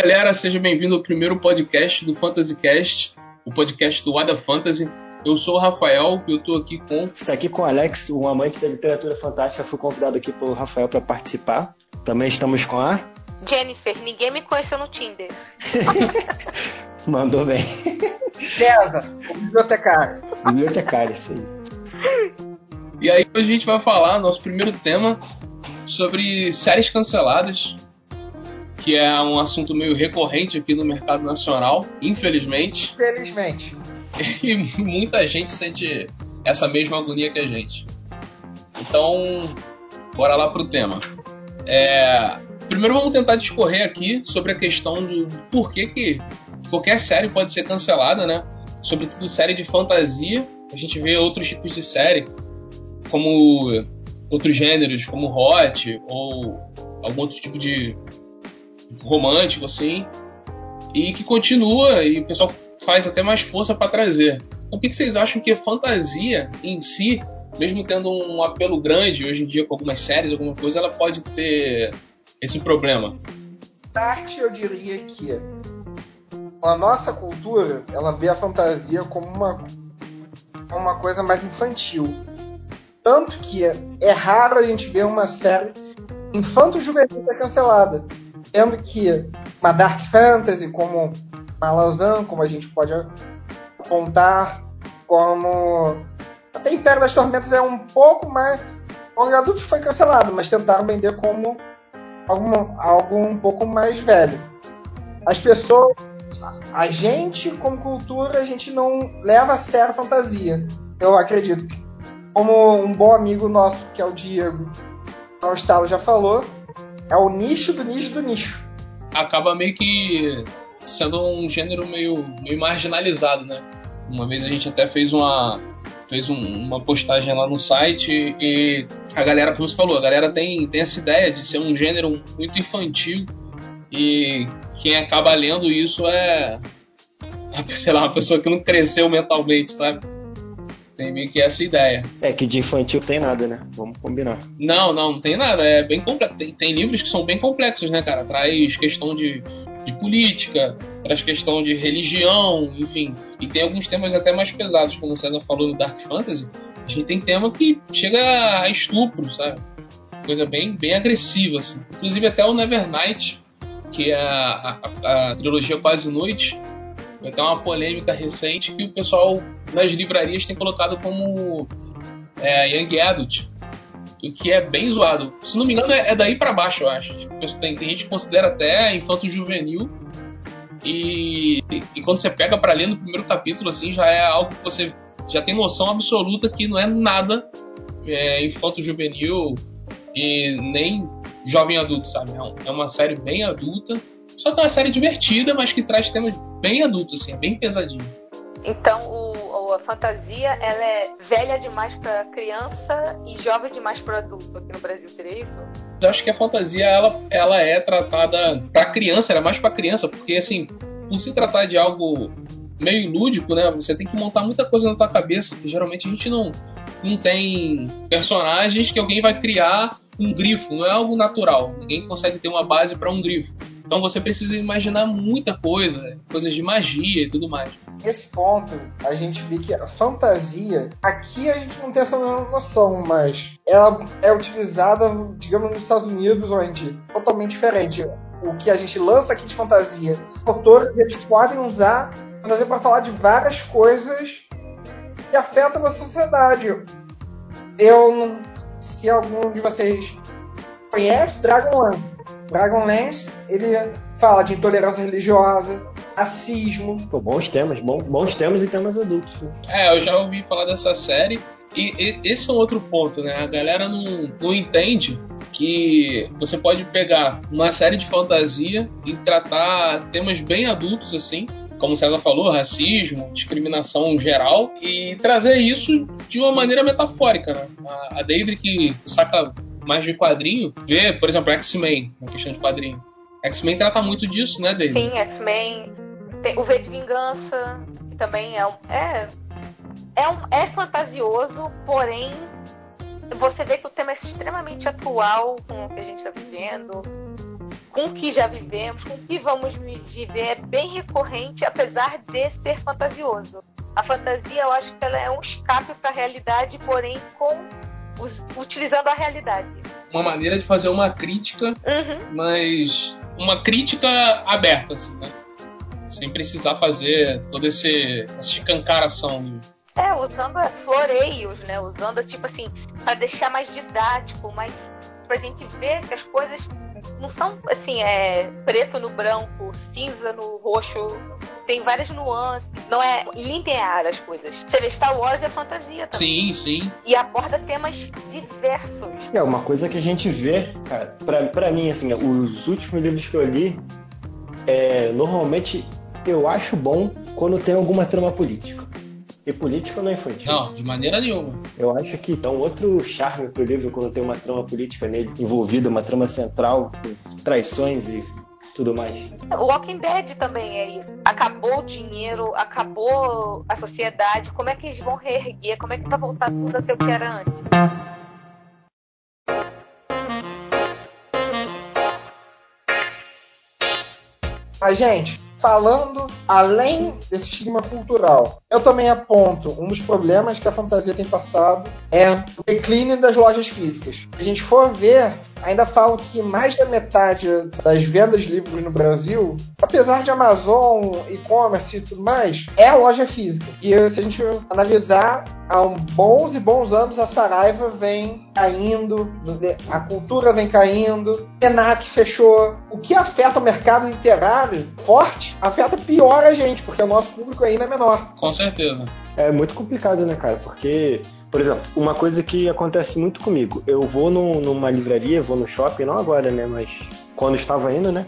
galera, seja bem-vindo ao primeiro podcast do FantasyCast, o podcast do Ada Fantasy. Eu sou o Rafael e eu tô aqui com. Você está aqui com o Alex, um amante da literatura fantástica. Fui convidado aqui pelo Rafael para participar. Também estamos com a. Jennifer, ninguém me conheceu no Tinder. Mandou bem. César, o bibliotecário. Bibliotecário, isso aí. E aí, hoje a gente vai falar, nosso primeiro tema, sobre séries canceladas, que é um assunto meio recorrente aqui no mercado nacional, infelizmente. Felizmente. E muita gente sente essa mesma agonia que a gente. Então, bora lá pro tema. É, primeiro vamos tentar discorrer aqui sobre a questão do porquê que qualquer série pode ser cancelada, né? Sobretudo série de fantasia. A gente vê outros tipos de série, como outros gêneros, como hot ou algum outro tipo de romântico, assim, e que continua e o pessoal faz até mais força para trazer. Então, o que vocês acham que fantasia em si, mesmo tendo um apelo grande hoje em dia com algumas séries, alguma coisa, ela pode ter esse problema? Arte, eu diria que a nossa cultura, ela vê a fantasia como uma, uma coisa mais infantil. Tanto que é raro a gente ver uma série infanto-juvenil ser cancelada. Tendo que uma Dark Fantasy, como Malazan, como a gente pode apontar, como. Até Império das Tormentas é um pouco mais. O adultos foi cancelado, mas tentaram vender como algo, algo um pouco mais velho. As pessoas. A gente, como cultura, a gente não leva a sério a fantasia. Eu acredito que, como um bom amigo nosso, que é o Diego, o Estalo já falou, é o nicho do nicho do nicho. Acaba meio que sendo um gênero meio, meio marginalizado, né? Uma vez a gente até fez uma fez um, uma postagem lá no site e a galera, como você falou, a galera tem, tem essa ideia de ser um gênero muito infantil e quem acaba lendo isso é, sei lá, uma pessoa que não cresceu mentalmente, sabe? Tem meio que essa ideia. É que de infantil tem nada, né? Vamos combinar. Não, não, não tem nada. É bem complexo. Tem, tem livros que são bem complexos, né, cara? Traz questão de, de política, traz questão de religião, enfim. E tem alguns temas até mais pesados, como o César falou no Dark Fantasy. A gente tem tema que chega a estupro, sabe? Coisa bem, bem agressiva, assim. Inclusive até o Nevernight, que é a, a, a trilogia Quase Noite, vai ter uma polêmica recente que o pessoal nas livrarias tem colocado como é, Young Adult, o que é bem zoado. Se não me engano, é, é daí para baixo, eu acho. Tem, tem, gente que considera até infanto juvenil. E, e quando você pega para ler no primeiro capítulo, assim, já é algo que você já tem noção absoluta que não é nada é, infanto juvenil e nem jovem adulto, sabe? É, é uma série bem adulta. Só que é uma série divertida, mas que traz temas bem adultos, assim, é bem pesadinho. Então, o, a fantasia, ela é velha demais para criança e jovem demais para adulto aqui no Brasil, seria isso? Eu acho que a fantasia, ela, ela é tratada para criança, ela é mais para criança, porque, assim, por se tratar de algo meio lúdico, né, você tem que montar muita coisa na tua cabeça, que geralmente a gente não, não tem personagens que alguém vai criar um grifo, não é algo natural. Ninguém consegue ter uma base para um grifo. Então você precisa imaginar muita coisa, né? coisas de magia e tudo mais. Nesse ponto, a gente vê que a fantasia, aqui a gente não tem essa noção, mas ela é utilizada, digamos, nos Estados Unidos, onde é totalmente diferente. O que a gente lança aqui de fantasia, autores eles podem usar fantasia para falar de várias coisas que afetam a sociedade. Eu não. Se algum de vocês conhece Dragonlance. Dragonlance, ele fala de intolerância religiosa, racismo. Pô, bons temas, bons, bons temas e temas adultos. Né? É, eu já ouvi falar dessa série. E, e, esse é um outro ponto, né? A galera não, não entende que você pode pegar uma série de fantasia e tratar temas bem adultos assim, como o César falou, racismo, discriminação geral, e trazer isso de uma maneira metafórica. Né? A, a Deidre que saca mais de quadrinho, vê, por exemplo, X-Men, na questão de quadrinho. X-Men trata muito disso, né, David? Sim, X-Men. O V de Vingança, que também é, é, é, um, é fantasioso, porém você vê que o tema é extremamente atual com o que a gente está vivendo, com o que já vivemos, com o que vamos viver, é bem recorrente, apesar de ser fantasioso. A fantasia, eu acho que ela é um escape para a realidade, porém com os, utilizando a realidade. Uma maneira de fazer uma crítica, uhum. mas uma crítica aberta, assim, né? Sem precisar fazer toda esse, essa escancaração. É, usando floreios, né? Usando, tipo assim, para deixar mais didático, mais pra gente ver que as coisas não são assim, é preto no branco, cinza no roxo. Tem várias nuances, não é linear as coisas. Você vê Star Wars é fantasia também. Sim, sim. E aborda temas diversos. É, uma coisa que a gente vê, cara, pra, pra mim, assim, os últimos livros que eu li, é, normalmente eu acho bom quando tem alguma trama política. E política não é infantil. Não, de maneira nenhuma. Eu acho que então outro charme pro livro quando tem uma trama política nele envolvida, uma trama central, com traições e tudo mais. O Walking Dead também é isso. Acabou o dinheiro, acabou a sociedade. Como é que eles vão reerguer? Como é que vai voltar tudo a ser o que era antes? A gente, falando além desse estigma cultural, eu também aponto um dos problemas que a fantasia tem passado é o declínio das lojas físicas. Se a gente for ver, ainda falam que mais da metade das vendas de livros no Brasil, apesar de Amazon, e-commerce e tudo mais, é a loja física. E se a gente analisar, há bons e bons anos a Saraiva vem caindo, a cultura vem caindo, Senac fechou. O que afeta o mercado literário forte, afeta pior a gente, porque o nosso público ainda é menor. Com certeza. É muito complicado, né, cara? Porque, por exemplo, uma coisa que acontece muito comigo, eu vou no, numa livraria, vou no shopping, não agora, né, mas quando estava indo, né?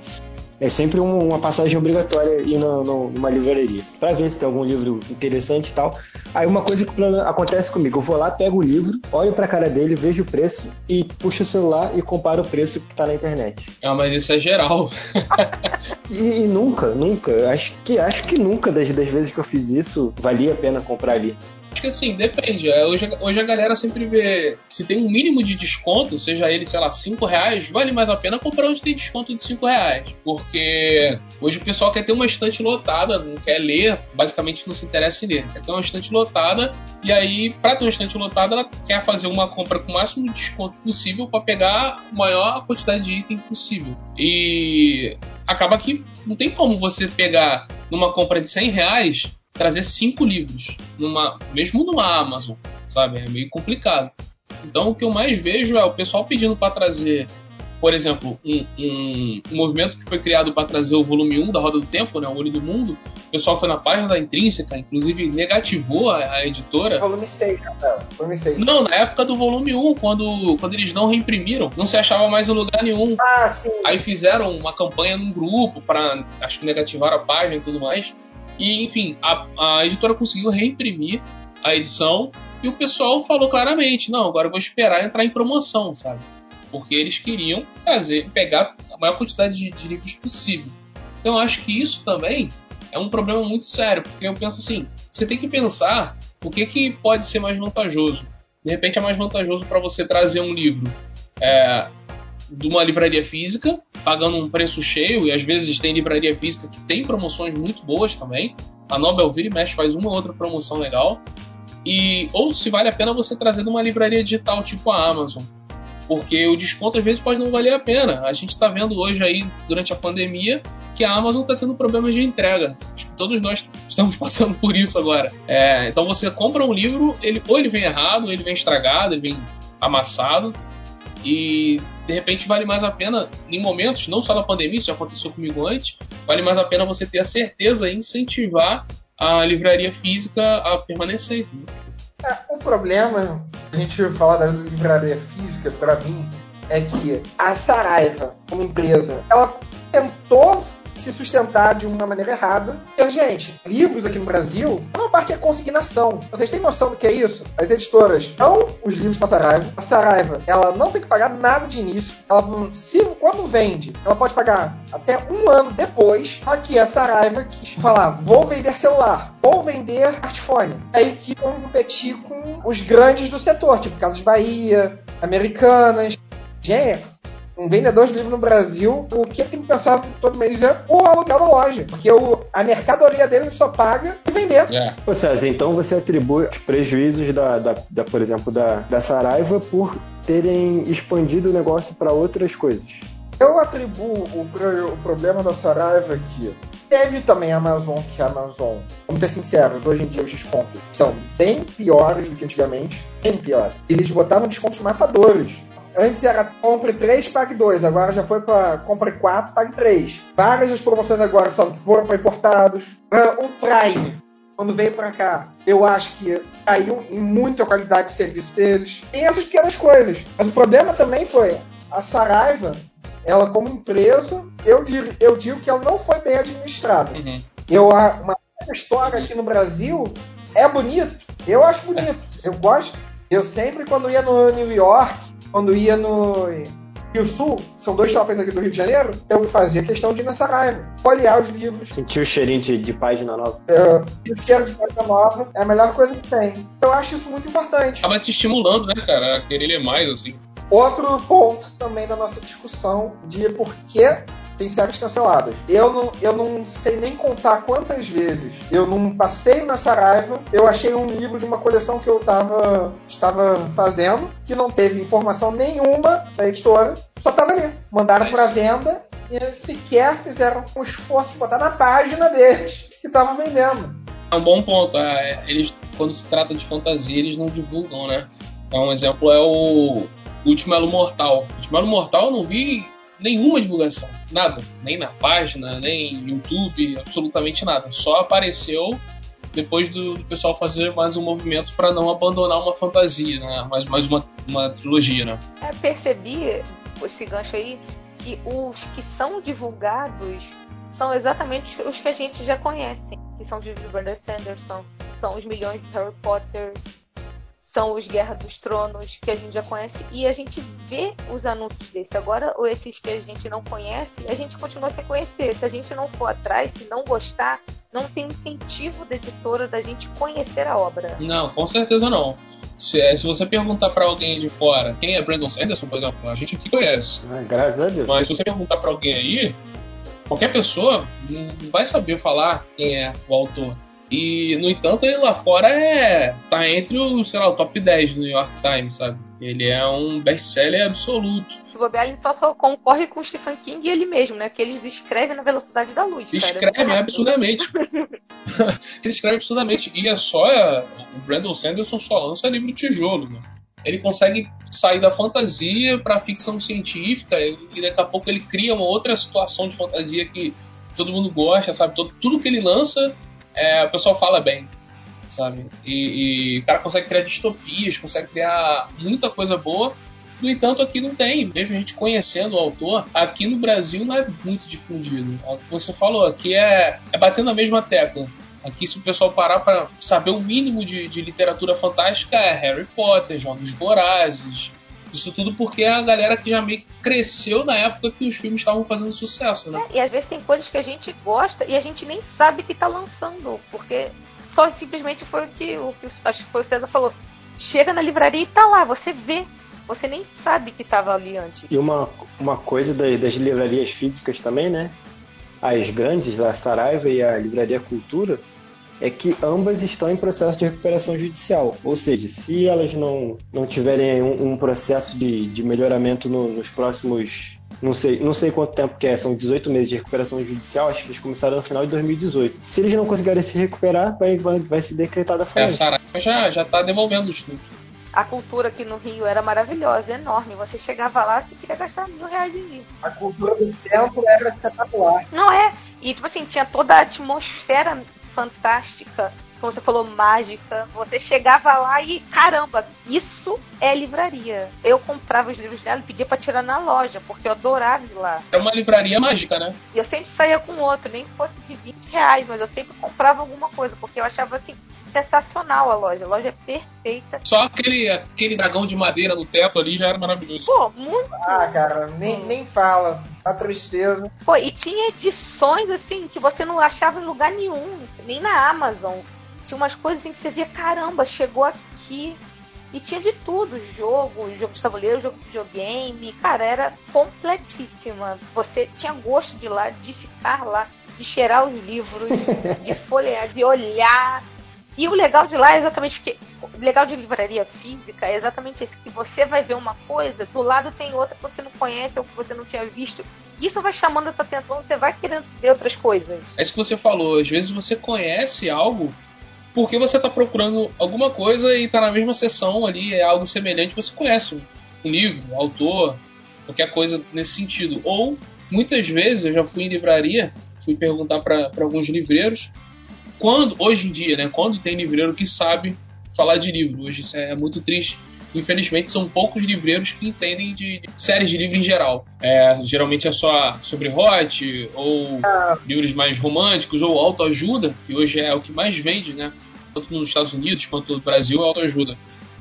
É sempre uma passagem obrigatória ir no, no, numa livraria para ver se tem algum livro interessante e tal. Aí uma coisa que acontece comigo, eu vou lá, pego o livro, olho para a cara dele, vejo o preço e puxo o celular e comparo o preço que tá na internet. É, mas isso é geral. e, e, nunca, nunca, acho que acho que nunca das, das vezes que eu fiz isso valia a pena comprar ali. Acho que assim, depende. É, hoje, hoje a galera sempre vê. Se tem um mínimo de desconto, seja ele, sei lá, 5 reais, vale mais a pena comprar onde tem desconto de 5 reais. Porque hoje o pessoal quer ter uma estante lotada, não quer ler, basicamente não se interessa em ler. Quer ter uma estante lotada, e aí, pra ter uma estante lotada, ela quer fazer uma compra com o máximo de desconto possível para pegar a maior quantidade de item possível. E acaba que não tem como você pegar numa compra de 100 reais trazer cinco livros, numa, mesmo numa Amazon, sabe? É meio complicado. Então o que eu mais vejo é o pessoal pedindo para trazer, por exemplo, um, um, um, movimento que foi criado para trazer o volume 1 da Roda do Tempo, né, o Olho do Mundo. O pessoal foi na página da Intrínseca, inclusive negativou a, a editora. Volume 6, Rafael. Volume 6. Não, na época do volume 1, quando, quando eles não reimprimiram, não se achava mais em lugar nenhum. Ah, sim. Aí fizeram uma campanha num grupo para, acho que negativar a página e tudo mais. E, enfim, a, a editora conseguiu reimprimir a edição e o pessoal falou claramente: não, agora eu vou esperar entrar em promoção, sabe? Porque eles queriam fazer, pegar a maior quantidade de, de livros possível. Então eu acho que isso também é um problema muito sério, porque eu penso assim: você tem que pensar o que, que pode ser mais vantajoso. De repente é mais vantajoso para você trazer um livro é, de uma livraria física, pagando um preço cheio, e às vezes tem livraria física que tem promoções muito boas também. A Nobel vira e mexe faz uma ou outra promoção legal. E, ou se vale a pena você trazer de uma livraria digital tipo a Amazon. Porque o desconto às vezes pode não valer a pena. A gente está vendo hoje aí, durante a pandemia, que a Amazon está tendo problemas de entrega. Acho que todos nós estamos passando por isso agora. É, então você compra um livro, ele, ou ele vem errado, ou ele vem estragado, ele vem amassado. E de repente vale mais a pena, em momentos, não só na pandemia, isso já aconteceu comigo antes, vale mais a pena você ter a certeza e incentivar a livraria física a permanecer. É, o problema, a gente falar da livraria física, para mim, é que a Saraiva, como empresa, ela tentou se sustentar de uma maneira errada. E, gente, livros aqui no Brasil, uma parte é consignação. Vocês têm noção do que é isso? As editoras dão os livros para a Saraiva. A Saraiva, ela não tem que pagar nada de início. Ela, se quando vende, ela pode pagar até um ano depois. Aqui a Saraiva que falar, vou vender celular, vou vender smartphone. Aí que vão competir com os grandes do setor, tipo Casas Bahia, Americanas. Gente, um vendedor de livro no Brasil, o que ele tem que pensar todo mês é o aluguel da loja. Porque o, a mercadoria dele só paga e vender. É. Ô César, então você atribui os prejuízos da, da, da, por exemplo, da, da Saraiva por terem expandido o negócio para outras coisas. Eu atribuo o, pro- o problema da Saraiva aqui. Teve também a Amazon, que a Amazon, vamos ser sinceros, hoje em dia os descontos estão bem piores do que antigamente. Bem pior. Eles botavam descontos matadores. Antes era compre 3, pague 2. Agora já foi para compre 4, pague 3. Várias das promoções agora só foram para importados. Ah, o Prime, quando veio para cá, eu acho que caiu em muito a qualidade de serviço deles. Tem essas pequenas coisas. Mas o problema também foi a Saraiva, ela como empresa, eu digo, eu digo que ela não foi bem administrada. Uhum. Eu, uma história aqui no Brasil é bonito. Eu acho bonito. Eu gosto. Eu sempre, quando ia no New York, quando ia no Rio Sul, são dois shoppings aqui do Rio de Janeiro, eu fazia questão de ir na Saraiva, olhar os livros. Sentiu o cheirinho de, de página nova. E o cheiro de coisa nova é a melhor coisa que tem. Eu acho isso muito importante. Acaba te estimulando, né, cara, a querer ler mais, assim. Outro ponto também da nossa discussão de por que tem séries canceladas. Eu não, eu não sei nem contar quantas vezes eu não passei na Saraiva, eu achei um livro de uma coleção que eu tava, estava fazendo, que não teve informação nenhuma da editora, só tava ali. Mandaram Mas- para venda e sequer fizeram um esforço de botar na página deles que estavam vendendo. É um bom ponto. é, Eles, quando se trata de fantasia, eles não divulgam, né? Então, um exemplo é o Último Elo Mortal. O Último Elo Mortal eu não vi nenhuma divulgação. Nada. Nem na página, nem YouTube, absolutamente nada. Só apareceu depois do, do pessoal fazer mais um movimento para não abandonar uma fantasia, né? Mais, mais uma, uma trilogia, né? É, percebi esse gancho aí que os que são divulgados são exatamente os que a gente já conhece, que são de Brandon Sanderson, são os milhões de Harry Potters, são os Guerra dos Tronos que a gente já conhece e a gente vê os anúncios desse. Agora, ou esses que a gente não conhece, a gente continua sem conhecer. Se a gente não for atrás, se não gostar, não tem incentivo da editora da gente conhecer a obra. Não, com certeza não. Se, é, se você perguntar para alguém de fora quem é Brandon Sanderson, por exemplo, a gente aqui conhece. Ah, graças a Deus. Mas se você perguntar pra alguém aí, qualquer pessoa não vai saber falar quem é o autor. E, no entanto, ele lá fora é tá entre o, sei lá, o top 10 do New York Times, sabe? Ele é um best-seller absoluto. Se bobear, ele só concorre com o Stephen King e ele mesmo, né? Que eles escrevem na velocidade da luz. cara. É Escreve muito rápido. absurdamente. ele escreve absurdamente. E é só. é, O Brandon Sanderson só lança livro tijolo, né? Ele consegue sair da fantasia pra ficção científica e daqui a pouco ele cria uma outra situação de fantasia que todo mundo gosta, sabe? Todo, tudo que ele lança, é, o pessoal fala bem, sabe? E, e o cara consegue criar distopias, consegue criar muita coisa boa. No entanto, aqui não tem. Mesmo a gente conhecendo o autor, aqui no Brasil não é muito difundido. É o que você falou, aqui é, é batendo a mesma tecla. Aqui, se o pessoal parar para saber o mínimo de, de literatura fantástica, é Harry Potter, Jogos Vorazes. Isso tudo porque é a galera que já meio que cresceu na época que os filmes estavam fazendo sucesso, né? É, e às vezes tem coisas que a gente gosta e a gente nem sabe que tá lançando, porque só simplesmente foi o que, o que acho que foi o César falou. Chega na livraria e tá lá, você vê. Você nem sabe que tava ali antes. E uma, uma coisa da- das livrarias físicas também, né? As grandes, a Saraiva e a Livraria Cultura, é que ambas estão em processo de recuperação judicial. Ou seja, se elas não, não tiverem um, um processo de, de melhoramento no- nos próximos. Não sei, não sei quanto tempo que é, são 18 meses de recuperação judicial, acho que eles começaram no final de 2018. Se eles não conseguirem se recuperar, vai, vai, vai se decretar da É, a falência. Saraiva já, já tá devolvendo os tudo. A cultura aqui no Rio era maravilhosa, enorme. Você chegava lá, você queria gastar mil reais em livro. A cultura do tempo era espetacular. Não é? E, tipo assim, tinha toda a atmosfera fantástica, como você falou, mágica. Você chegava lá e, caramba, isso é livraria. Eu comprava os livros dela e pedia pra tirar na loja, porque eu adorava ir lá. É uma livraria mágica, né? E eu sempre saía com outro, nem que fosse de 20 reais, mas eu sempre comprava alguma coisa, porque eu achava, assim, sensacional a loja. A loja é perfeita. Só aquele, aquele dragão de madeira no teto ali já era maravilhoso. Pô, muito Ah, cara, nem, nem fala. A tristeza. Pô, e tinha edições assim que você não achava em lugar nenhum, nem na Amazon. Tinha umas coisas assim que você via, caramba, chegou aqui. E tinha de tudo, jogo, jogo de tabuleiro, jogo de videogame. Cara, era completíssima. Você tinha gosto de lá, de ficar lá, de cheirar os livros, de folhear, de olhar. E o legal de lá é exatamente que. Legal de livraria física é exatamente isso, que você vai ver uma coisa, do lado tem outra que você não conhece ou que você não tinha visto. Isso vai chamando a sua atenção, você vai querendo ver outras coisas. É isso que você falou, às vezes você conhece algo porque você está procurando alguma coisa e está na mesma sessão ali, é algo semelhante, você conhece o livro, o autor, qualquer coisa nesse sentido. Ou, muitas vezes, eu já fui em livraria, fui perguntar para alguns livreiros, quando, hoje em dia, né, quando tem livreiro que sabe falar de livro, hoje isso é muito triste, infelizmente são poucos livreiros que entendem de, de séries de livro em geral. É, geralmente é só sobre hot, ou livros mais românticos, ou autoajuda, que hoje é o que mais vende, né? Tanto nos Estados Unidos quanto no Brasil, é autoajuda.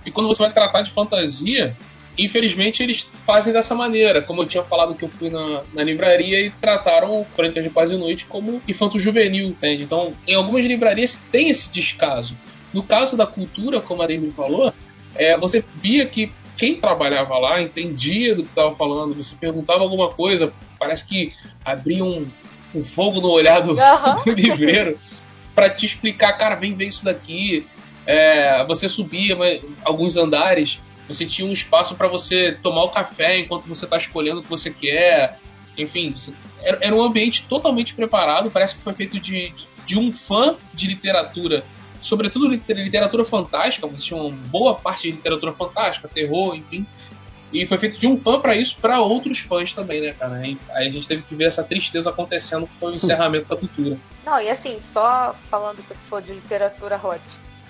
E quando você vai tratar de fantasia, infelizmente eles fazem dessa maneira. Como eu tinha falado que eu fui na, na livraria e trataram Crônicas de Paz e Noite como infanto juvenil, entende? Então, em algumas livrarias tem esse descaso. No caso da cultura, como a David falou, é, você via que quem trabalhava lá entendia do que estava falando, você perguntava alguma coisa, parece que abria um, um fogo no olhar do, uhum. do livreiro para te explicar, cara, vem ver isso daqui. É, você subia alguns andares, você tinha um espaço para você tomar o café enquanto você está escolhendo o que você quer. Enfim, era, um ambiente totalmente preparado, parece que foi feito de, de um fã de literatura sobretudo literatura fantástica, você tinha uma boa parte de literatura fantástica, terror, enfim. E foi feito de um fã para isso, para outros fãs também, né, cara? Aí a gente teve que ver essa tristeza acontecendo, que foi o encerramento da cultura. Não, e assim, só falando que você falou de literatura hot.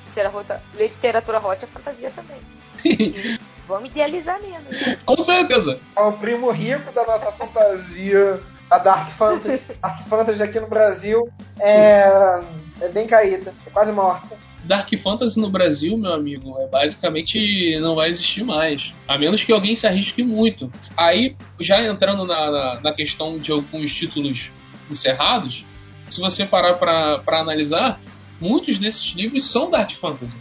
Literatura, literatura hot é fantasia também. Vamos idealizar mesmo. Né? Com certeza. É o primo rico da nossa fantasia, a Dark Fantasy. Dark Fantasy aqui no Brasil é, é bem caída, é quase morta. Dark Fantasy no Brasil, meu amigo, é basicamente não vai existir mais. A menos que alguém se arrisque muito. Aí, já entrando na, na, na questão de alguns títulos encerrados, se você parar para analisar, muitos desses livros são Dark Fantasy.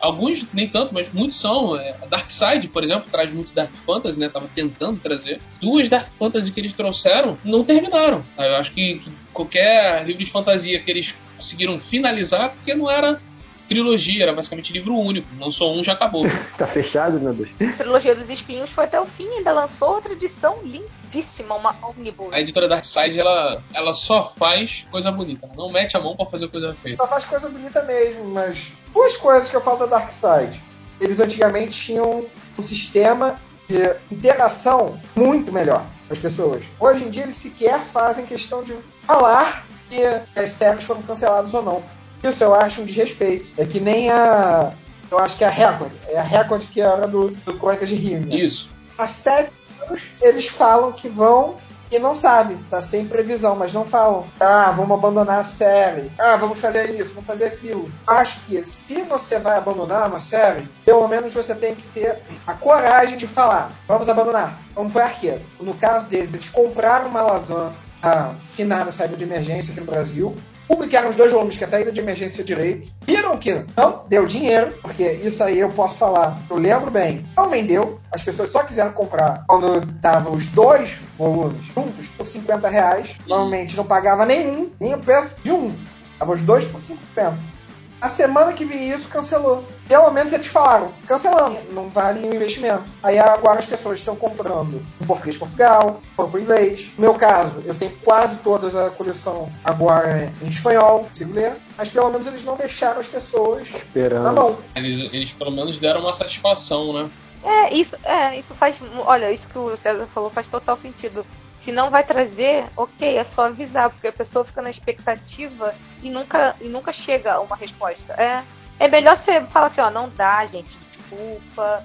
Alguns nem tanto, mas muitos são. É, Dark Side, por exemplo, traz muito Dark Fantasy, né? Tava tentando trazer. Duas Dark Fantasy que eles trouxeram não terminaram. Eu acho que qualquer livro de fantasia que eles conseguiram finalizar, porque não era trilogia, era basicamente livro único. Lançou um, já acabou. tá fechado, meu Deus. A trilogia dos espinhos foi até o fim, ainda lançou outra edição lindíssima, uma omnibus. A editora Darkseid, ela, ela só faz coisa bonita. Não mete a mão para fazer coisa feia. Só faz coisa bonita mesmo, mas duas coisas que eu falo da Darkseid. Eles antigamente tinham um sistema de interação muito melhor com as pessoas. Hoje em dia eles sequer fazem questão de falar que as séries foram canceladas ou não. Isso eu acho um desrespeito. É que nem a. Eu acho que é a Record. É a Record que era do, do Crônicas de Rio. Né? Isso. Há sete anos eles falam que vão e não sabem, tá sem previsão, mas não falam. Ah, vamos abandonar a série. Ah, vamos fazer isso, vamos fazer aquilo. Acho que se você vai abandonar uma série, pelo menos você tem que ter a coragem de falar: vamos abandonar. Como foi Arqueiro. No caso deles, eles compraram uma lasanha, a finada saída de emergência aqui no Brasil, publicaram os dois volumes, que é a saída de emergência direito, viram que não deu dinheiro, porque isso aí eu posso falar, eu lembro bem, não vendeu, as pessoas só quiseram comprar quando estavam os dois volumes juntos por 50 reais, normalmente não pagava nenhum, nem o preço de um, estavam os dois por 50. A semana que vi isso, cancelou. Pelo menos eles falaram, cancelamos, não vale o investimento. Aí agora as pessoas estão comprando em português de Portugal, em inglês. No meu caso, eu tenho quase toda a coleção agora em espanhol, consigo ler, mas pelo menos eles não deixaram as pessoas Esperando. na mão. Eles, eles pelo menos deram uma satisfação, né? É, isso, é, isso faz. Olha, isso que o César falou faz total sentido. Se não vai trazer, ok, é só avisar, porque a pessoa fica na expectativa e nunca, e nunca chega a uma resposta. É, é melhor você falar assim, ó, não dá, gente, desculpa,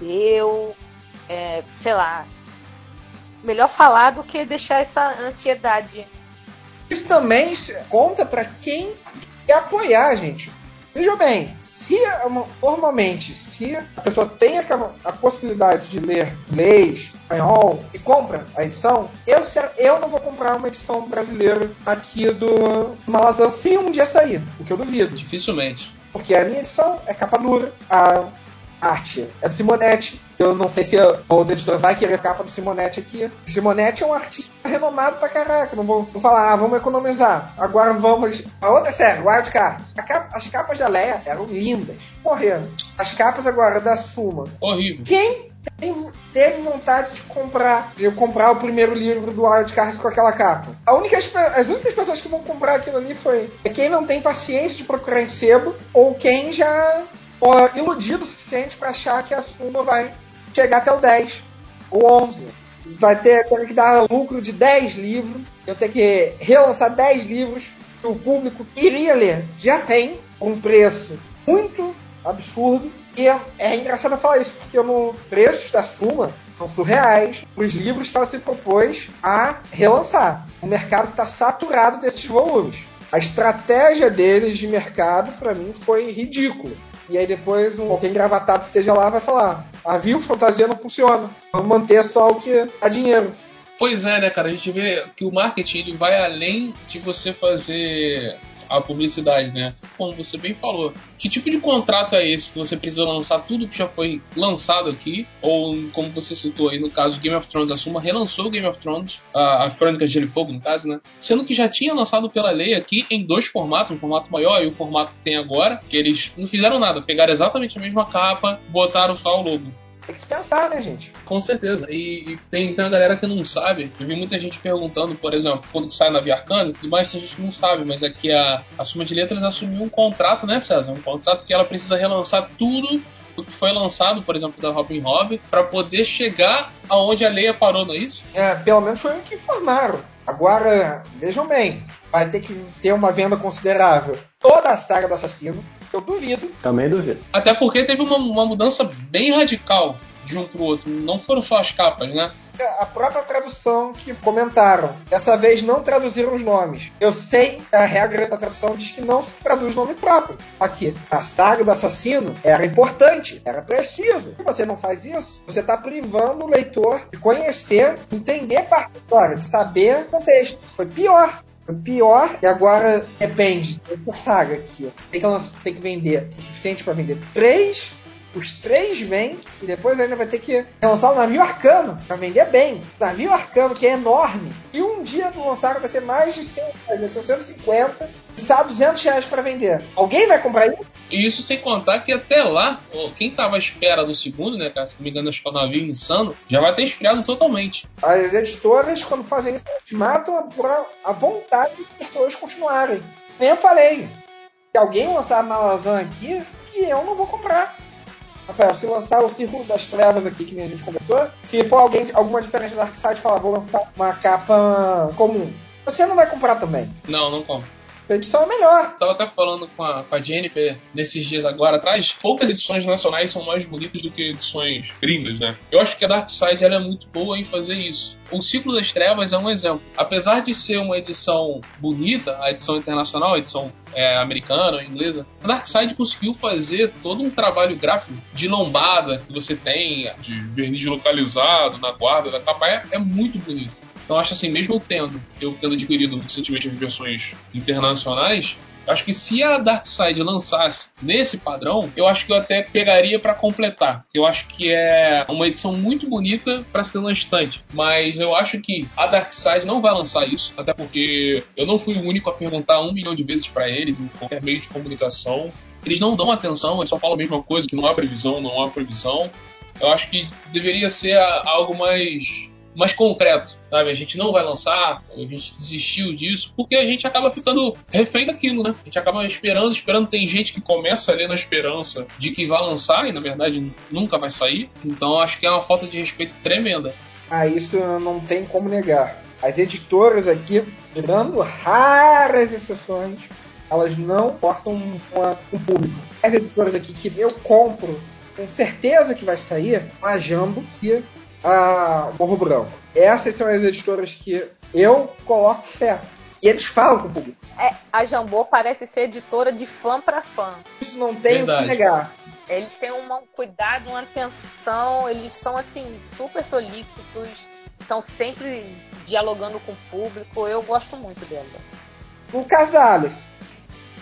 deu, é, sei lá. Melhor falar do que deixar essa ansiedade. Isso também conta para quem quer apoiar, gente. Veja bem, se normalmente, se a pessoa tem a, a possibilidade de ler inglês, espanhol e compra a edição, eu, eu não vou comprar uma edição brasileira aqui do Malazan se um dia sair, o que eu duvido. Dificilmente. Porque a minha edição é capa dura, a arte é do Simonetti. Eu não sei se o editor vai querer a capa do Simonetti aqui. Simonetti é um artista renomado pra caraca. Não vou, não falar, ah, vamos economizar. Agora vamos. A outra série, Wildcard. Capa, as capas da Leia eram lindas. Morreram. As capas agora da Suma. Horrível. Quem teve vontade de comprar, de comprar o primeiro livro do Wild Cards com aquela capa. A única, as únicas pessoas que vão comprar aquilo ali foi quem não tem paciência de procurar em sebo ou quem já ó, iludido o suficiente para achar que a Suma vai chegar até o 10 ou 11. Vai ter, que dar lucro de 10 livros, eu ter que relançar 10 livros que o público iria ler. Já tem um preço muito absurdo e é, é engraçado falar isso, porque no preços da Suma são surreais os livros que ela se propôs a relançar. O mercado está saturado desses volumes. A estratégia deles de mercado, para mim, foi ridícula. E aí depois um, alguém gravatado que esteja lá vai falar: a viu, fantasia não funciona. Vamos manter só o que dá dinheiro. Pois é, né, cara? A gente vê que o marketing ele vai além de você fazer a publicidade, né? Como você bem falou. Que tipo de contrato é esse que você precisa lançar tudo que já foi lançado aqui? Ou, como você citou aí, no caso Game of Thrones, a Suma relançou Game of Thrones, a, a Crônica de Gelo e Fogo, no caso, né? Sendo que já tinha lançado pela lei aqui em dois formatos, um formato maior e o formato que tem agora, que eles não fizeram nada, pegaram exatamente a mesma capa, botaram só o logo. Tem que se pensar, né, gente? Com certeza. E, e tem, tem uma galera que não sabe. Eu vi muita gente perguntando, por exemplo, quando sai na Via Arcana e tudo mais, tem gente que não sabe, mas é que a, a Suma de Letras assumiu um contrato, né, César? Um contrato que ela precisa relançar tudo o que foi lançado, por exemplo, da Robin Hood, para poder chegar aonde a Leia parou, não é isso? É, pelo menos foi o que informaram. Agora, vejam bem, vai ter que ter uma venda considerável. Toda a saga do assassino, eu duvido. Também duvido. Até porque teve uma, uma mudança bem radical de um pro outro. Não foram só as capas, né? A própria tradução que comentaram. Dessa vez não traduziram os nomes. Eu sei que a regra da tradução diz que não se traduz nome próprio. Aqui, a saga do assassino era importante, era preciso. Se você não faz isso, você está privando o leitor de conhecer, entender parte da história, de saber o contexto. Foi pior. Pior e agora depende da saga aqui. Tem que, tem que vender o suficiente para vender três os três vêm e depois ainda vai ter que lançar o navio arcano para vender bem. O navio arcano, que é enorme. E um dia do lançar vai ser mais de 100 vai ser 150 e está 200 reais para vender. Alguém vai comprar isso? E isso sem contar que até lá, quem tava à espera do segundo, né, cara? Se não me engano, acho que é o navio insano, já vai ter esfriado totalmente. As editoras, quando fazem isso, matam a, a vontade das pessoas continuarem. Nem eu falei. Se alguém lançar Malazan aqui, que eu não vou comprar. Rafael, se lançar o Círculo das Trevas aqui, que nem a gente conversou, se for alguém, alguma diferença da Darkseid falar, vou lançar uma capa comum, você não vai comprar também. Não, não compro. A edição é melhor. Tava até falando com a, com a Jennifer nesses dias agora atrás. Poucas edições nacionais são mais bonitas do que edições gringas, né? Eu acho que a Dark Side ela é muito boa em fazer isso. O Ciclo das Trevas é um exemplo. Apesar de ser uma edição bonita, a edição internacional, a edição é, americana ou inglesa, a Dark Side conseguiu fazer todo um trabalho gráfico de lombada que você tem, de verniz localizado na guarda da capa, é, é muito bonito. Então acho assim, mesmo tendo, eu tendo adquirido recentemente as versões internacionais, acho que se a Dark Side lançasse nesse padrão, eu acho que eu até pegaria para completar. Eu acho que é uma edição muito bonita para ser na estante, mas eu acho que a Dark Side não vai lançar isso, até porque eu não fui o único a perguntar um milhão de vezes para eles em qualquer meio de comunicação. Eles não dão atenção, eles só falam a mesma coisa, que não há previsão, não há previsão. Eu acho que deveria ser algo mais mais concreto, sabe? A gente não vai lançar, a gente desistiu disso, porque a gente acaba ficando refém daquilo, né? A gente acaba esperando, esperando. Tem gente que começa a ler na esperança de que vai lançar e na verdade nunca vai sair. Então acho que é uma falta de respeito tremenda. Ah, isso não tem como negar. As editoras aqui, tirando raras exceções, elas não portam com o público. As editoras aqui que eu compro com certeza que vai sair, a Jambo e a Morro Branco. Essas são as editoras que eu coloco fé. E eles falam com o público. É, a Jambô parece ser editora de fã para fã. Isso não tem o que negar. Eles têm um cuidado, uma atenção, eles são assim super solícitos, estão sempre dialogando com o público. Eu gosto muito dela. No caso da Aleph,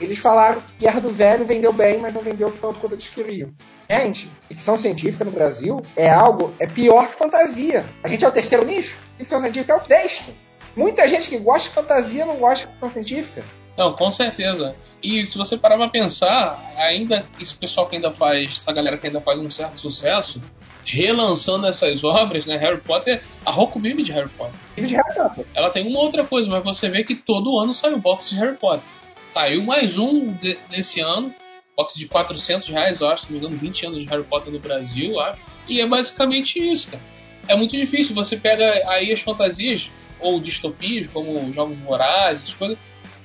Eles falaram que Guerra do Velho vendeu bem, mas não vendeu tanto quanto eles queriam. Gente, ficção científica no Brasil é algo, é pior que fantasia. A gente é o terceiro nicho, ficção científica é o sexto. Muita gente que gosta de fantasia não gosta de ficção científica. Não, com certeza. E se você parar pra pensar, ainda esse pessoal que ainda faz, essa galera que ainda faz um certo sucesso, relançando essas obras, né? Harry Potter, a Rocco vive de Harry Potter. Vive de Harry Potter. Ela tem uma outra coisa, mas você vê que todo ano sai um box de Harry Potter. Saiu mais um de, desse ano, box de 400 reais, eu acho, se não me engano, 20 anos de Harry Potter no Brasil, eu acho. E é basicamente isso, cara. É muito difícil, você pega aí as fantasias, ou distopias, como Jogos Vorazes, coisas,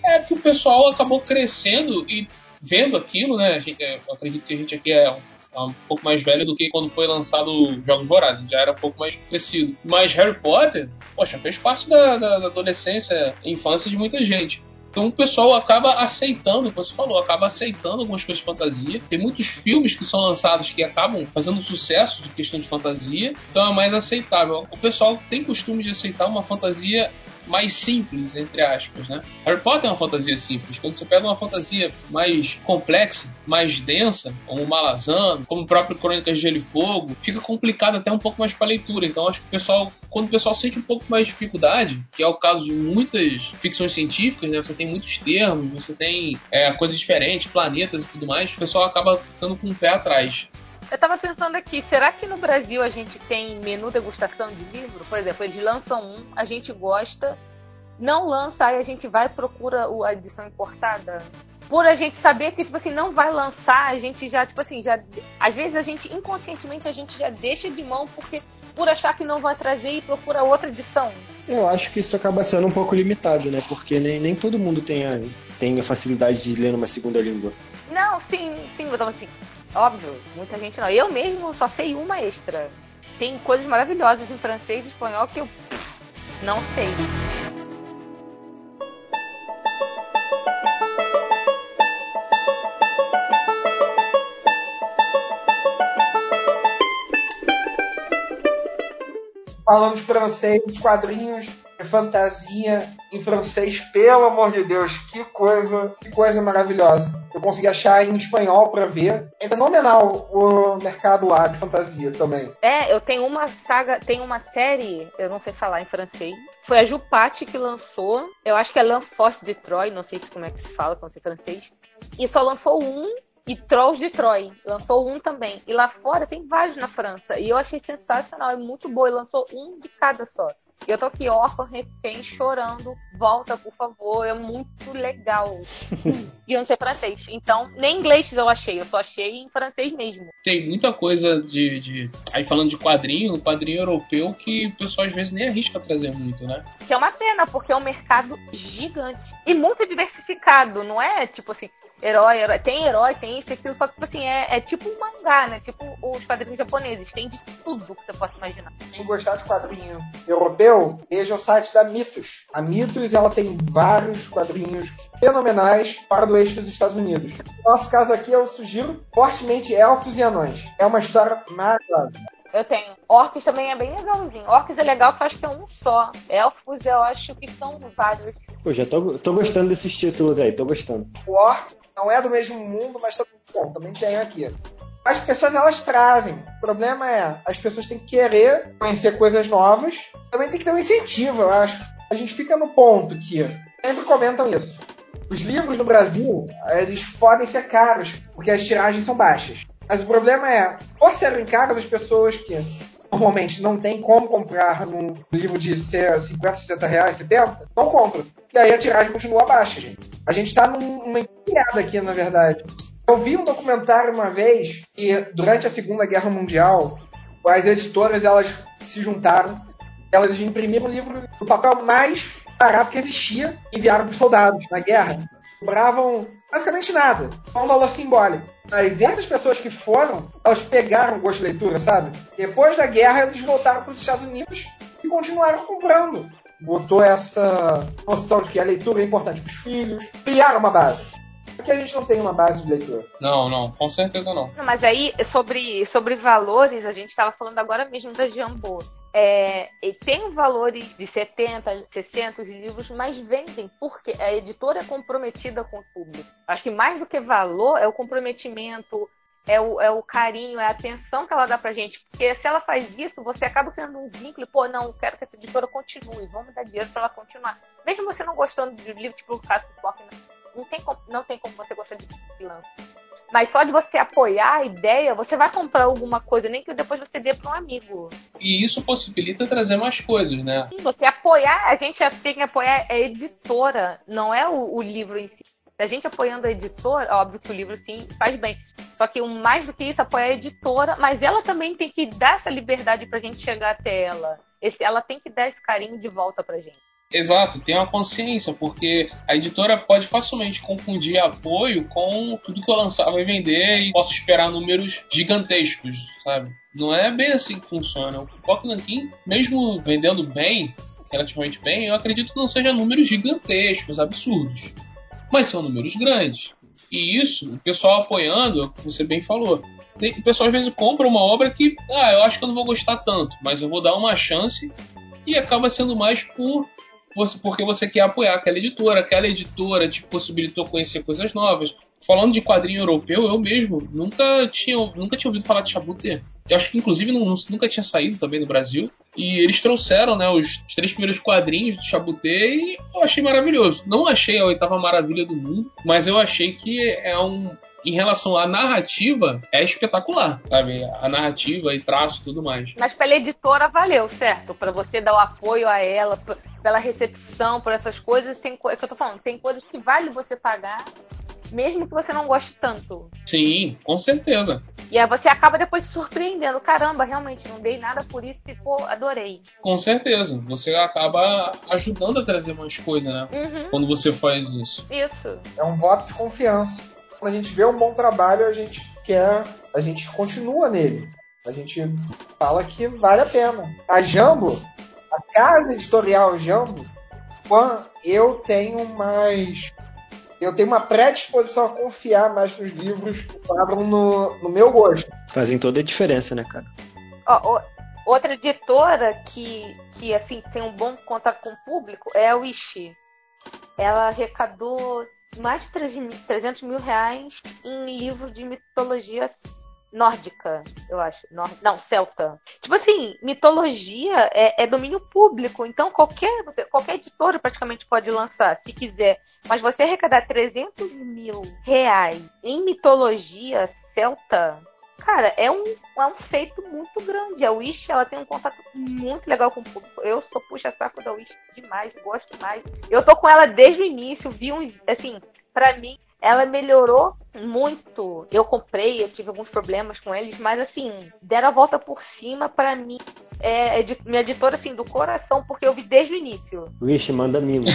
é que o pessoal acabou crescendo e vendo aquilo, né? Gente, é, eu acredito que a gente aqui é um, é um, pouco mais velho do que quando foi lançado Jogos Vorazes, já era um pouco mais crescido. Mas Harry Potter, poxa, fez parte da, da, da adolescência, infância de muita gente. Então o pessoal acaba aceitando, como você falou, acaba aceitando algumas coisas de fantasia. Tem muitos filmes que são lançados que acabam fazendo sucesso de questão de fantasia, então é mais aceitável. O pessoal tem costume de aceitar uma fantasia mais simples, entre aspas, né? Harry Potter é uma fantasia simples. Quando você pega uma fantasia mais complexa, mais densa, como Malazan, como o próprio Crônicas de Gelo e Fogo, fica complicado até um pouco mais para leitura. Então acho que o pessoal, quando o pessoal sente um pouco mais de dificuldade, que é o caso de muitas ficções científicas, né? Você tem muitos termos, você tem é, coisas diferentes, planetas e tudo mais, o pessoal acaba ficando com o pé atrás. Eu tava pensando aqui, será que no Brasil a gente tem menu degustação de livro? Por exemplo, eles lançam um, a gente gosta, não lança, aí a gente vai e procura a edição importada? Por a gente saber que, tipo assim, não vai lançar, a gente já, tipo assim, já. Às vezes a gente, inconscientemente, a gente já deixa de mão porque por achar que não vai trazer e procura outra edição. Eu acho que isso acaba sendo um pouco limitado, né? Porque nem, nem todo mundo tem a, tem a facilidade de ler numa segunda língua. Não, sim, sim, eu tava assim, Óbvio, muita gente não. Eu mesmo só sei uma extra. Tem coisas maravilhosas em francês e espanhol que eu pff, não sei. Falando francês, quadrinhos, fantasia em francês, pelo amor de Deus, que coisa, que coisa maravilhosa. Eu consegui achar em espanhol para ver. É fenomenal o mercado lá de fantasia também. É, eu tenho uma saga, tem uma série, eu não sei falar em francês. Foi a Jupati que lançou. Eu acho que é L'Enfance de Troy, não sei como é que se fala, não sei francês. E só lançou um e Trolls de Troy. Lançou um também. E lá fora tem vários na França. E eu achei sensacional, é muito boa. E lançou um de cada só. Eu tô aqui órfã, refém, chorando. Volta, por favor. É muito legal. e eu não sei francês. Então, nem inglês eu achei. Eu só achei em francês mesmo. Tem muita coisa de. de... Aí falando de quadrinho, quadrinho europeu que o pessoal às vezes nem arrisca trazer muito, né? Que é uma pena, porque é um mercado gigante. E muito diversificado, não é? Tipo assim, herói, herói. Tem herói, tem isso aquilo, só que tipo assim, é, é tipo um mangá, né? Tipo os quadrinhos japoneses. Tem de tudo que você possa imaginar. Quem gostar de quadrinho europeu, veja o site da Mitos. A Mitos ela tem vários quadrinhos fenomenais para o eixo dos Estados Unidos. No nosso caso aqui, eu sugiro fortemente Elfos e Anões. É uma história maravilhosa. Eu tenho. Orcs também é bem legalzinho. Orcs é legal que eu acho que é um só. Elfos eu acho que são vários. Pô, já tô, tô gostando desses títulos aí, tô gostando. O Orc não é do mesmo mundo, mas também, bom, também tem aqui. As pessoas elas trazem. O problema é, as pessoas têm que querer conhecer coisas novas. Também tem que ter um incentivo, eu acho. A gente fica no ponto que sempre comentam isso. Os livros no Brasil, eles podem ser caros, porque as tiragens são baixas. Mas o problema é, por serem caros, as pessoas que normalmente não tem como comprar num livro de 50, 60 reais, 70, não compram. E aí a tiragem continua baixa, gente. A gente está numa empilhada aqui, na verdade. Eu vi um documentário uma vez que durante a Segunda Guerra Mundial as editoras elas se juntaram, elas imprimiram o livro do papel mais barato que existia e enviaram para os soldados na guerra. Cobravam basicamente nada, só um valor simbólico. Mas essas pessoas que foram, elas pegaram o gosto de leitura, sabe? Depois da guerra, eles voltaram para os Estados Unidos e continuaram comprando. Botou essa noção de que a leitura é importante para os filhos, criaram uma base. Porque a gente não tem uma base de leitura. Não, não, com certeza não. Mas aí, sobre, sobre valores, a gente estava falando agora mesmo da Jambô. É, tem valores de 70, 60 livros, mas vendem, porque a editora é comprometida com o público. Acho que mais do que valor é o comprometimento, é o, é o carinho, é a atenção que ela dá pra gente. Porque se ela faz isso, você acaba criando um vínculo e, pô, não, quero que essa editora continue, vamos dar dinheiro pra ela continuar. Mesmo você não gostando de livro, tipo o caso do não tem, como, não tem como você gostar de freelance. Mas só de você apoiar a ideia, você vai comprar alguma coisa, nem que depois você dê para um amigo. E isso possibilita trazer mais coisas, né? Sim, você apoiar, a gente tem que apoiar a editora, não é o, o livro em si. A gente apoiando a editora, óbvio que o livro sim faz bem. Só que mais do que isso, apoia a editora, mas ela também tem que dar essa liberdade pra gente chegar até ela. Esse, ela tem que dar esse carinho de volta pra gente. Exato, tem uma consciência, porque a editora pode facilmente confundir apoio com tudo que eu lançar vai vender e posso esperar números gigantescos, sabe? Não é bem assim que funciona. O Pock Nankin, mesmo vendendo bem, relativamente bem, eu acredito que não sejam números gigantescos, absurdos. Mas são números grandes. E isso, o pessoal apoiando, você bem falou, o pessoal às vezes compra uma obra que, ah, eu acho que eu não vou gostar tanto, mas eu vou dar uma chance e acaba sendo mais por porque você quer apoiar aquela editora, aquela editora te possibilitou conhecer coisas novas. Falando de quadrinho europeu, eu mesmo nunca tinha, nunca tinha ouvido falar de Chabuté. Eu acho que inclusive não, nunca tinha saído também no Brasil. E eles trouxeram né, os, três primeiros quadrinhos do Chabuté e eu achei maravilhoso. Não achei a oitava maravilha do mundo, mas eu achei que é um, em relação à narrativa, é espetacular, sabe? A narrativa e traço e tudo mais. Mas pela editora valeu, certo? Para você dar o apoio a ela, pela recepção, por essas coisas, tem é que eu tô falando, tem coisas que vale você pagar, mesmo que você não goste tanto. Sim, com certeza. E aí você acaba depois se surpreendendo. Caramba, realmente não dei nada por isso e, pô, adorei. Com certeza. Você acaba ajudando a trazer mais coisa, né? Uhum. Quando você faz isso. Isso. É um voto de confiança. Quando a gente vê um bom trabalho, a gente quer. A gente continua nele. A gente fala que vale a pena. A Jambo a casa editorial Jambo, eu tenho mais. Eu tenho uma predisposição a confiar mais nos livros que abram no, no meu gosto. Fazem toda a diferença, né, cara? Ó, outra editora que, que assim tem um bom contato com o público é a Wish. Ela arrecadou mais de 300 mil reais em livros de mitologia nórdica, eu acho. Nord... Não, celta. Tipo assim, mitologia é, é, domínio público, então qualquer, qualquer editora praticamente pode lançar, se quiser. Mas você arrecadar 300 mil reais em mitologia celta, cara, é um, é um feito muito grande. A Wish, ela tem um contato muito legal com o público. Eu sou puxa-saco da Wish demais, gosto mais. Eu tô com ela desde o início, vi uns, assim, para mim, ela melhorou muito. Eu comprei, eu tive alguns problemas com eles, mas assim, deram a volta por cima para mim. É, é minha editora assim do coração, porque eu vi desde o início. Vixe, manda mimo.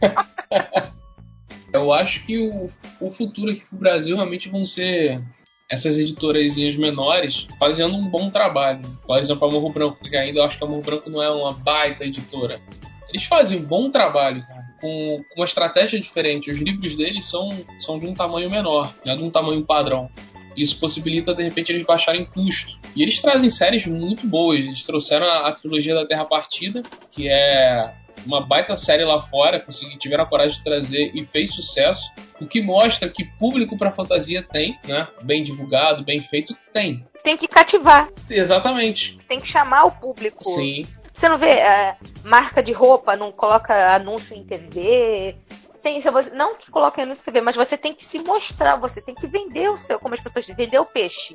eu acho que o, o futuro aqui pro Brasil realmente vão ser essas editoras menores fazendo um bom trabalho. Por exemplo, a Morro Branco, que ainda eu acho que a Morro Branco não é uma baita editora. Eles fazem um bom trabalho, cara com, uma estratégia diferente. Os livros deles são, são de um tamanho menor, né, de um tamanho padrão. Isso possibilita, de repente, eles baixarem custo. E eles trazem séries muito boas. Eles trouxeram a, a trilogia da Terra Partida, que é uma baita série lá fora, consegui, tiveram a coragem de trazer e fez sucesso. O que mostra que público para fantasia tem, né? Bem divulgado, bem feito, tem. Tem que cativar. Exatamente. Tem que chamar o público. Sim. Você não vê é, marca de roupa, não coloca anúncio em TV. Sim, você, não que coloque anúncio em TV, mas você tem que se mostrar, você tem que vender o seu, como as pessoas dizem, vender o peixe.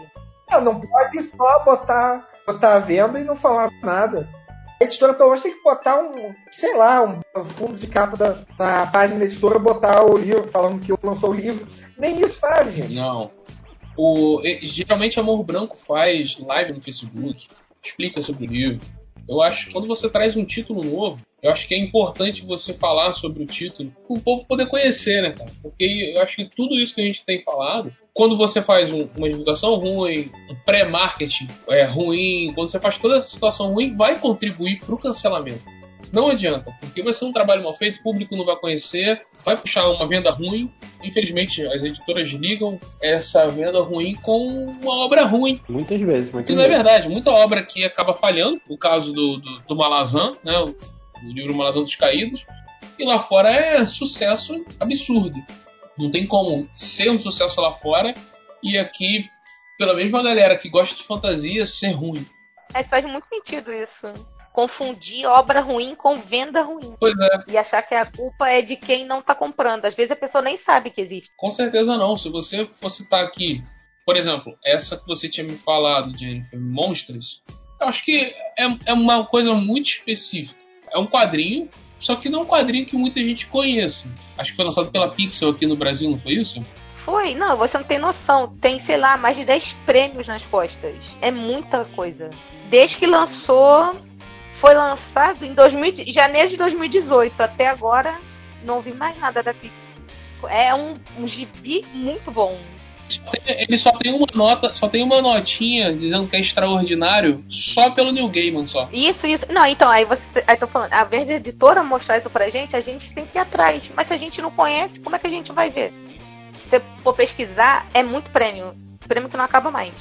Não, não pode só botar, botar a venda e não falar nada. A editora, pelo menos, tem que botar um, sei lá, um fundo de capa da, da página da editora, botar o livro, falando que lançou o livro. Nem isso faz, gente. Não. O, geralmente a Morro Branco faz live no Facebook, explica sobre o livro eu acho que quando você traz um título novo, eu acho que é importante você falar sobre o título para o povo poder conhecer, né, cara? Porque eu acho que tudo isso que a gente tem falado, quando você faz um, uma divulgação ruim, um pré-marketing é, ruim, quando você faz toda essa situação ruim, vai contribuir para o cancelamento. Não adianta, porque vai ser um trabalho mal feito, o público não vai conhecer, vai puxar uma venda ruim. Infelizmente, as editoras ligam essa venda ruim com uma obra ruim. Muitas vezes, muitas E não é verdade, muita obra que acaba falhando, o caso do, do, do Malazan, né, o, livro Malazan dos Caídos, e lá fora é sucesso absurdo. Não tem como ser um sucesso lá fora e aqui, pela mesma galera que gosta de fantasia, ser ruim. É, faz muito sentido isso. Confundir obra ruim com venda ruim. Pois é, E achar que a culpa é de quem não tá comprando. Às vezes a pessoa nem sabe que existe. com certeza não. Se você for citar aqui, por exemplo, essa que você tinha me falado, Jennifer, Monstros, eu acho que é, é uma coisa muito específica. É um quadrinho, só que não é um quadrinho que muita gente conheça. Acho que foi lançado pela Pixel aqui no Brasil, não foi isso? Foi? Não, você não tem noção. Tem, sei lá, mais de 10 prêmios nas costas. É muita coisa. Desde que lançou, foi lançado em 2000, janeiro de 2018. Até agora, não ouvi mais nada da Pixar. É um, um gibi muito bom. Ele só tem uma nota, só tem uma notinha dizendo que é extraordinário só pelo New Gaiman só. Isso, isso. Não, então, aí você. Aí tô falando, ao invés da editora mostrar isso pra gente, a gente tem que ir atrás. Mas se a gente não conhece, como é que a gente vai ver? Se você for pesquisar, é muito prêmio. Prêmio que não acaba mais.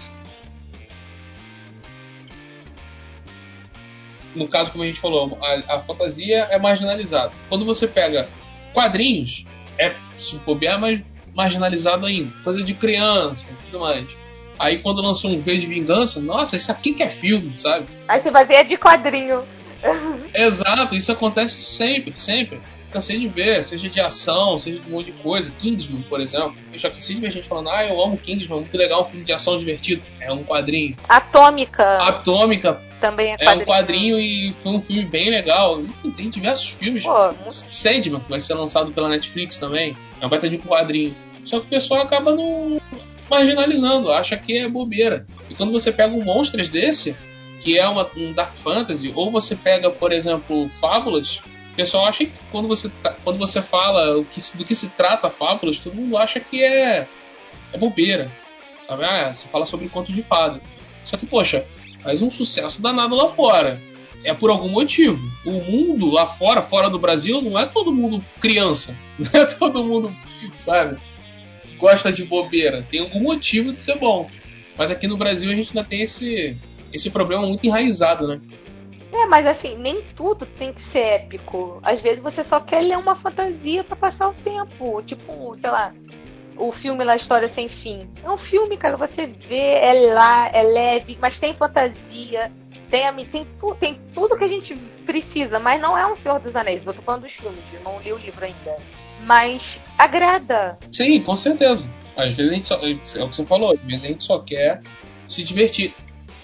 No caso, como a gente falou, a, a fantasia é marginalizada. Quando você pega quadrinhos, é se bobear mais marginalizado ainda. Coisa de criança e tudo mais. Aí quando lançou um V de Vingança, nossa, isso aqui que é filme, sabe? Aí você vai ver é de quadrinho. Exato, isso acontece sempre, sempre. Cansei de ver, seja de ação, seja de um monte de coisa. Kingsman, por exemplo. Eu já cansei de ver gente falando, ah, eu amo Kingsman, muito legal, um filme de ação divertido. É um quadrinho. Atômica Atômica também é é quadrinho. um quadrinho e foi um filme bem legal. Enfim, tem diversos filmes. Pô, muito- Sandman, que vai ser lançado pela Netflix também. É um baita de quadrinho. Só que o pessoal acaba não marginalizando, acha que é bobeira. E quando você pega um Monstros desse, que é uma- um Dark Fantasy, ou você pega, por exemplo, Fábulas, pessoal acha que quando você, tá- quando você fala o que, do que se trata Fábulas, todo mundo acha que é, é bobeira. Sabe? Ah, você fala sobre conto de fada. Só que, poxa, faz um sucesso danado lá fora. É por algum motivo. O mundo lá fora, fora do Brasil, não é todo mundo criança. Não é todo mundo, sabe? Gosta de bobeira. Tem algum motivo de ser bom. Mas aqui no Brasil a gente ainda tem esse, esse problema muito enraizado, né? É, mas assim, nem tudo tem que ser épico. Às vezes você só quer ler uma fantasia pra passar o tempo. Tipo, sei lá, o filme lá, História Sem Fim. É um filme, cara, você vê, é lá, é leve, mas tem fantasia, tem, tem, tem tudo que a gente precisa, mas não é um Senhor dos Anéis. Eu tô falando dos filmes, eu não li o livro ainda. Mas agrada. Sim, com certeza. Às vezes a gente só, é o que você falou, às vezes a gente só quer se divertir.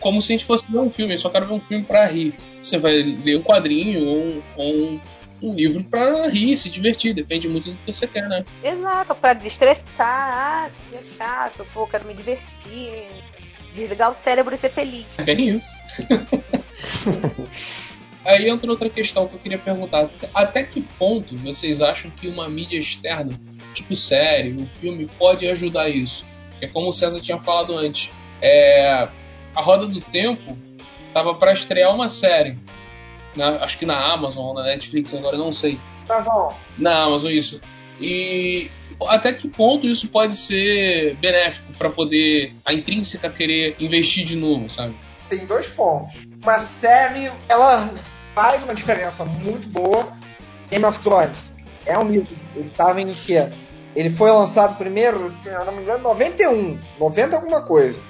Como se a gente fosse ver um filme, eu só quero ver um filme pra rir. Você vai ler um quadrinho ou um, ou um, um livro pra rir, se divertir, depende muito do que você quer, né? Exato, pra destressar. Ah, que é chato, pô, quero me divertir. Desligar o cérebro e ser feliz. É bem isso. Aí entra outra questão que eu queria perguntar. Até que ponto vocês acham que uma mídia externa, tipo série, um filme, pode ajudar isso? É como o César tinha falado antes. É, a Roda do Tempo tava para estrear uma série. na- acho que na Amazon ou na Netflix, agora não sei. Tá bom. Na Amazon, isso. E até que ponto isso pode ser benéfico para poder a intrínseca querer investir de novo, sabe? Tem dois pontos. Uma série, ela faz uma diferença muito boa. Game of Thrones é um livro. Ele estava em quê? Ele foi lançado primeiro, se não me engano, em 91. 90 alguma coisa.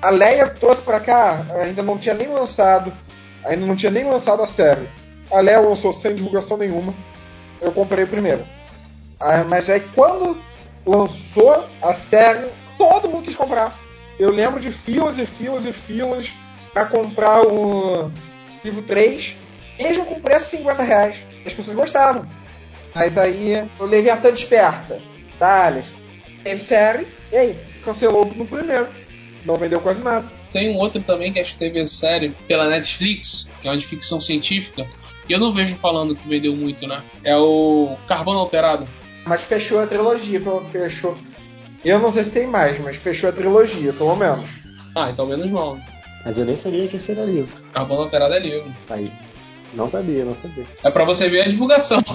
A Leia trouxe pra cá, ainda não tinha nem lançado. Ainda não tinha nem lançado a série. A Leia lançou sem divulgação nenhuma. Eu comprei o primeiro. Ah, mas aí quando lançou a série, todo mundo quis comprar. Eu lembro de filas e filas e filas para comprar o livro 3, mesmo com preço de 50 reais. As pessoas gostavam. Mas aí o Leviatã desperta. Dale. Teve série, e aí? Cancelou no primeiro. Não vendeu quase nada. Tem um outro também que acho que teve série pela Netflix, que é uma de ficção científica, e eu não vejo falando que vendeu muito, né? É o Carbono Alterado. Mas fechou a trilogia, pelo fechou. Eu não sei se tem mais, mas fechou a trilogia, pelo menos. Ah, então menos mal. Mas eu nem sabia que esse era livro. Carbono Alterado é livro. Aí. Não sabia, não sabia. É pra você ver a divulgação.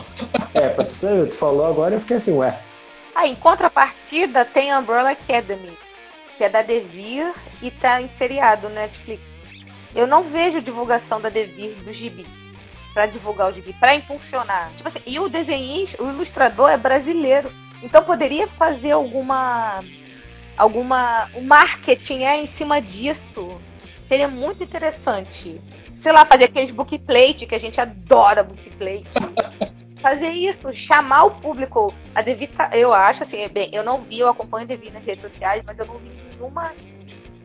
É, pra tu saber, tu falou agora eu fiquei assim, ué. Ah, em contrapartida tem a Umbrella Academy, que é da Devir e tá em seriado no Netflix. Eu não vejo divulgação da Devir do gibi. Pra divulgar o gibi, pra impulsionar. Tipo assim, e o desenhista, o ilustrador é brasileiro. Então poderia fazer alguma. alguma. O marketing é em cima disso. Seria muito interessante. Sei lá, fazer aqueles bookplate, que a gente adora bookplate. fazer isso, chamar o público. A Devi, tá- eu acho assim, bem, eu não vi, eu acompanho a Devi nas redes sociais, mas eu não vi nenhuma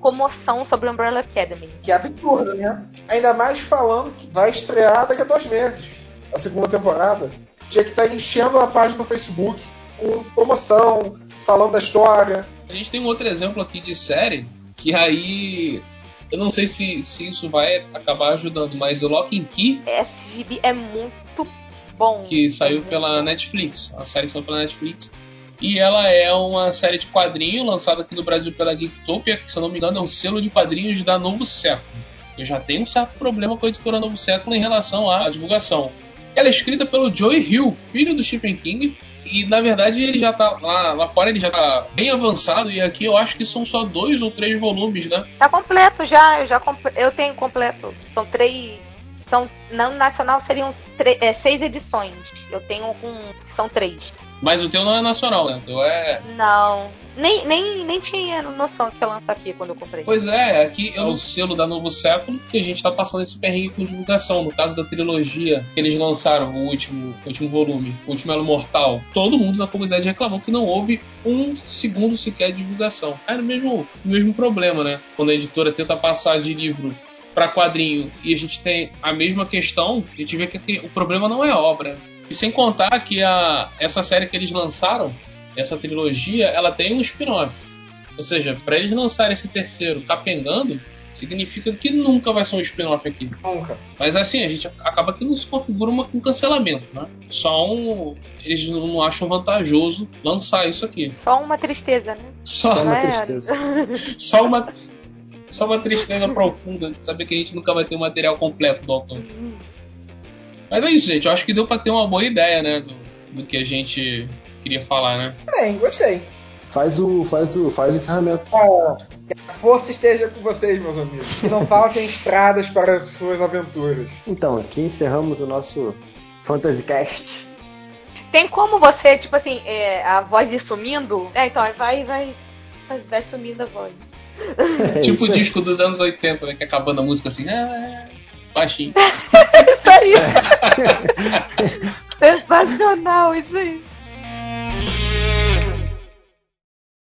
comoção sobre Umbrella Academy. Que é absurdo, né? Ainda mais falando que vai estrear daqui a dois meses a segunda temporada. Tinha que estar enchendo a página no Facebook com promoção, falando da história. A gente tem um outro exemplo aqui de série que aí. Eu não sei se, se isso vai acabar ajudando, mas o Lock and Key, Esse gibi é muito bom. que saiu pela Netflix, a série que saiu pela Netflix. E ela é uma série de quadrinho lançada aqui no Brasil pela Geektopia, que se eu não me engano é um selo de quadrinhos da Novo Século. Eu já tenho um certo problema com a editora Novo Século em relação à divulgação. Ela é escrita pelo Joey Hill, filho do Stephen King, e na verdade ele já tá lá, lá fora, ele já tá bem avançado, e aqui eu acho que são só dois ou três volumes, né? Tá completo já, eu já comp- eu tenho completo. São três. São, não nacional seriam é, seis edições. Eu tenho com. São três. Mas o teu não é nacional, né? O teu é. Não. Nem, nem, nem tinha noção que ia lançar aqui quando eu comprei. Pois é, aqui é o selo da Novo Século que a gente tá passando esse perrengue com divulgação. No caso da trilogia que eles lançaram, o último, o último volume, o último Elo Mortal, todo mundo na comunidade reclamou que não houve um segundo sequer de divulgação. Cara, o mesmo, o mesmo problema, né? Quando a editora tenta passar de livro para quadrinho e a gente tem a mesma questão, a gente vê que o problema não é a obra. E sem contar que a, essa série que eles lançaram, essa trilogia, ela tem um spin-off. Ou seja, para eles lançarem esse terceiro capengando, significa que nunca vai ser um spin-off aqui. Nunca. Mas assim, a gente acaba que não se configura uma, um cancelamento, né? Só um. Eles não acham vantajoso lançar isso aqui. Só uma tristeza, né? Só, Só uma É. tristeza. só uma. Só uma tristeza profunda de saber que a gente nunca vai ter o material completo do autor. Mas é isso, gente. Eu acho que deu pra ter uma boa ideia, né? Do, do que a gente queria falar, né? Bem, gostei. Faz o, faz o, faz o encerramento. A força esteja com vocês, meus amigos. Que não faltem estradas para as suas aventuras. Então, aqui encerramos o nosso FantasyCast. Tem como você, tipo assim, é, a voz ir sumindo? É, então, vai, vai, vai, vai sumindo a voz. É tipo o disco dos anos 80, né? Que acabando a música assim, ah, baixinho. Isso aí. Sensacional, isso aí.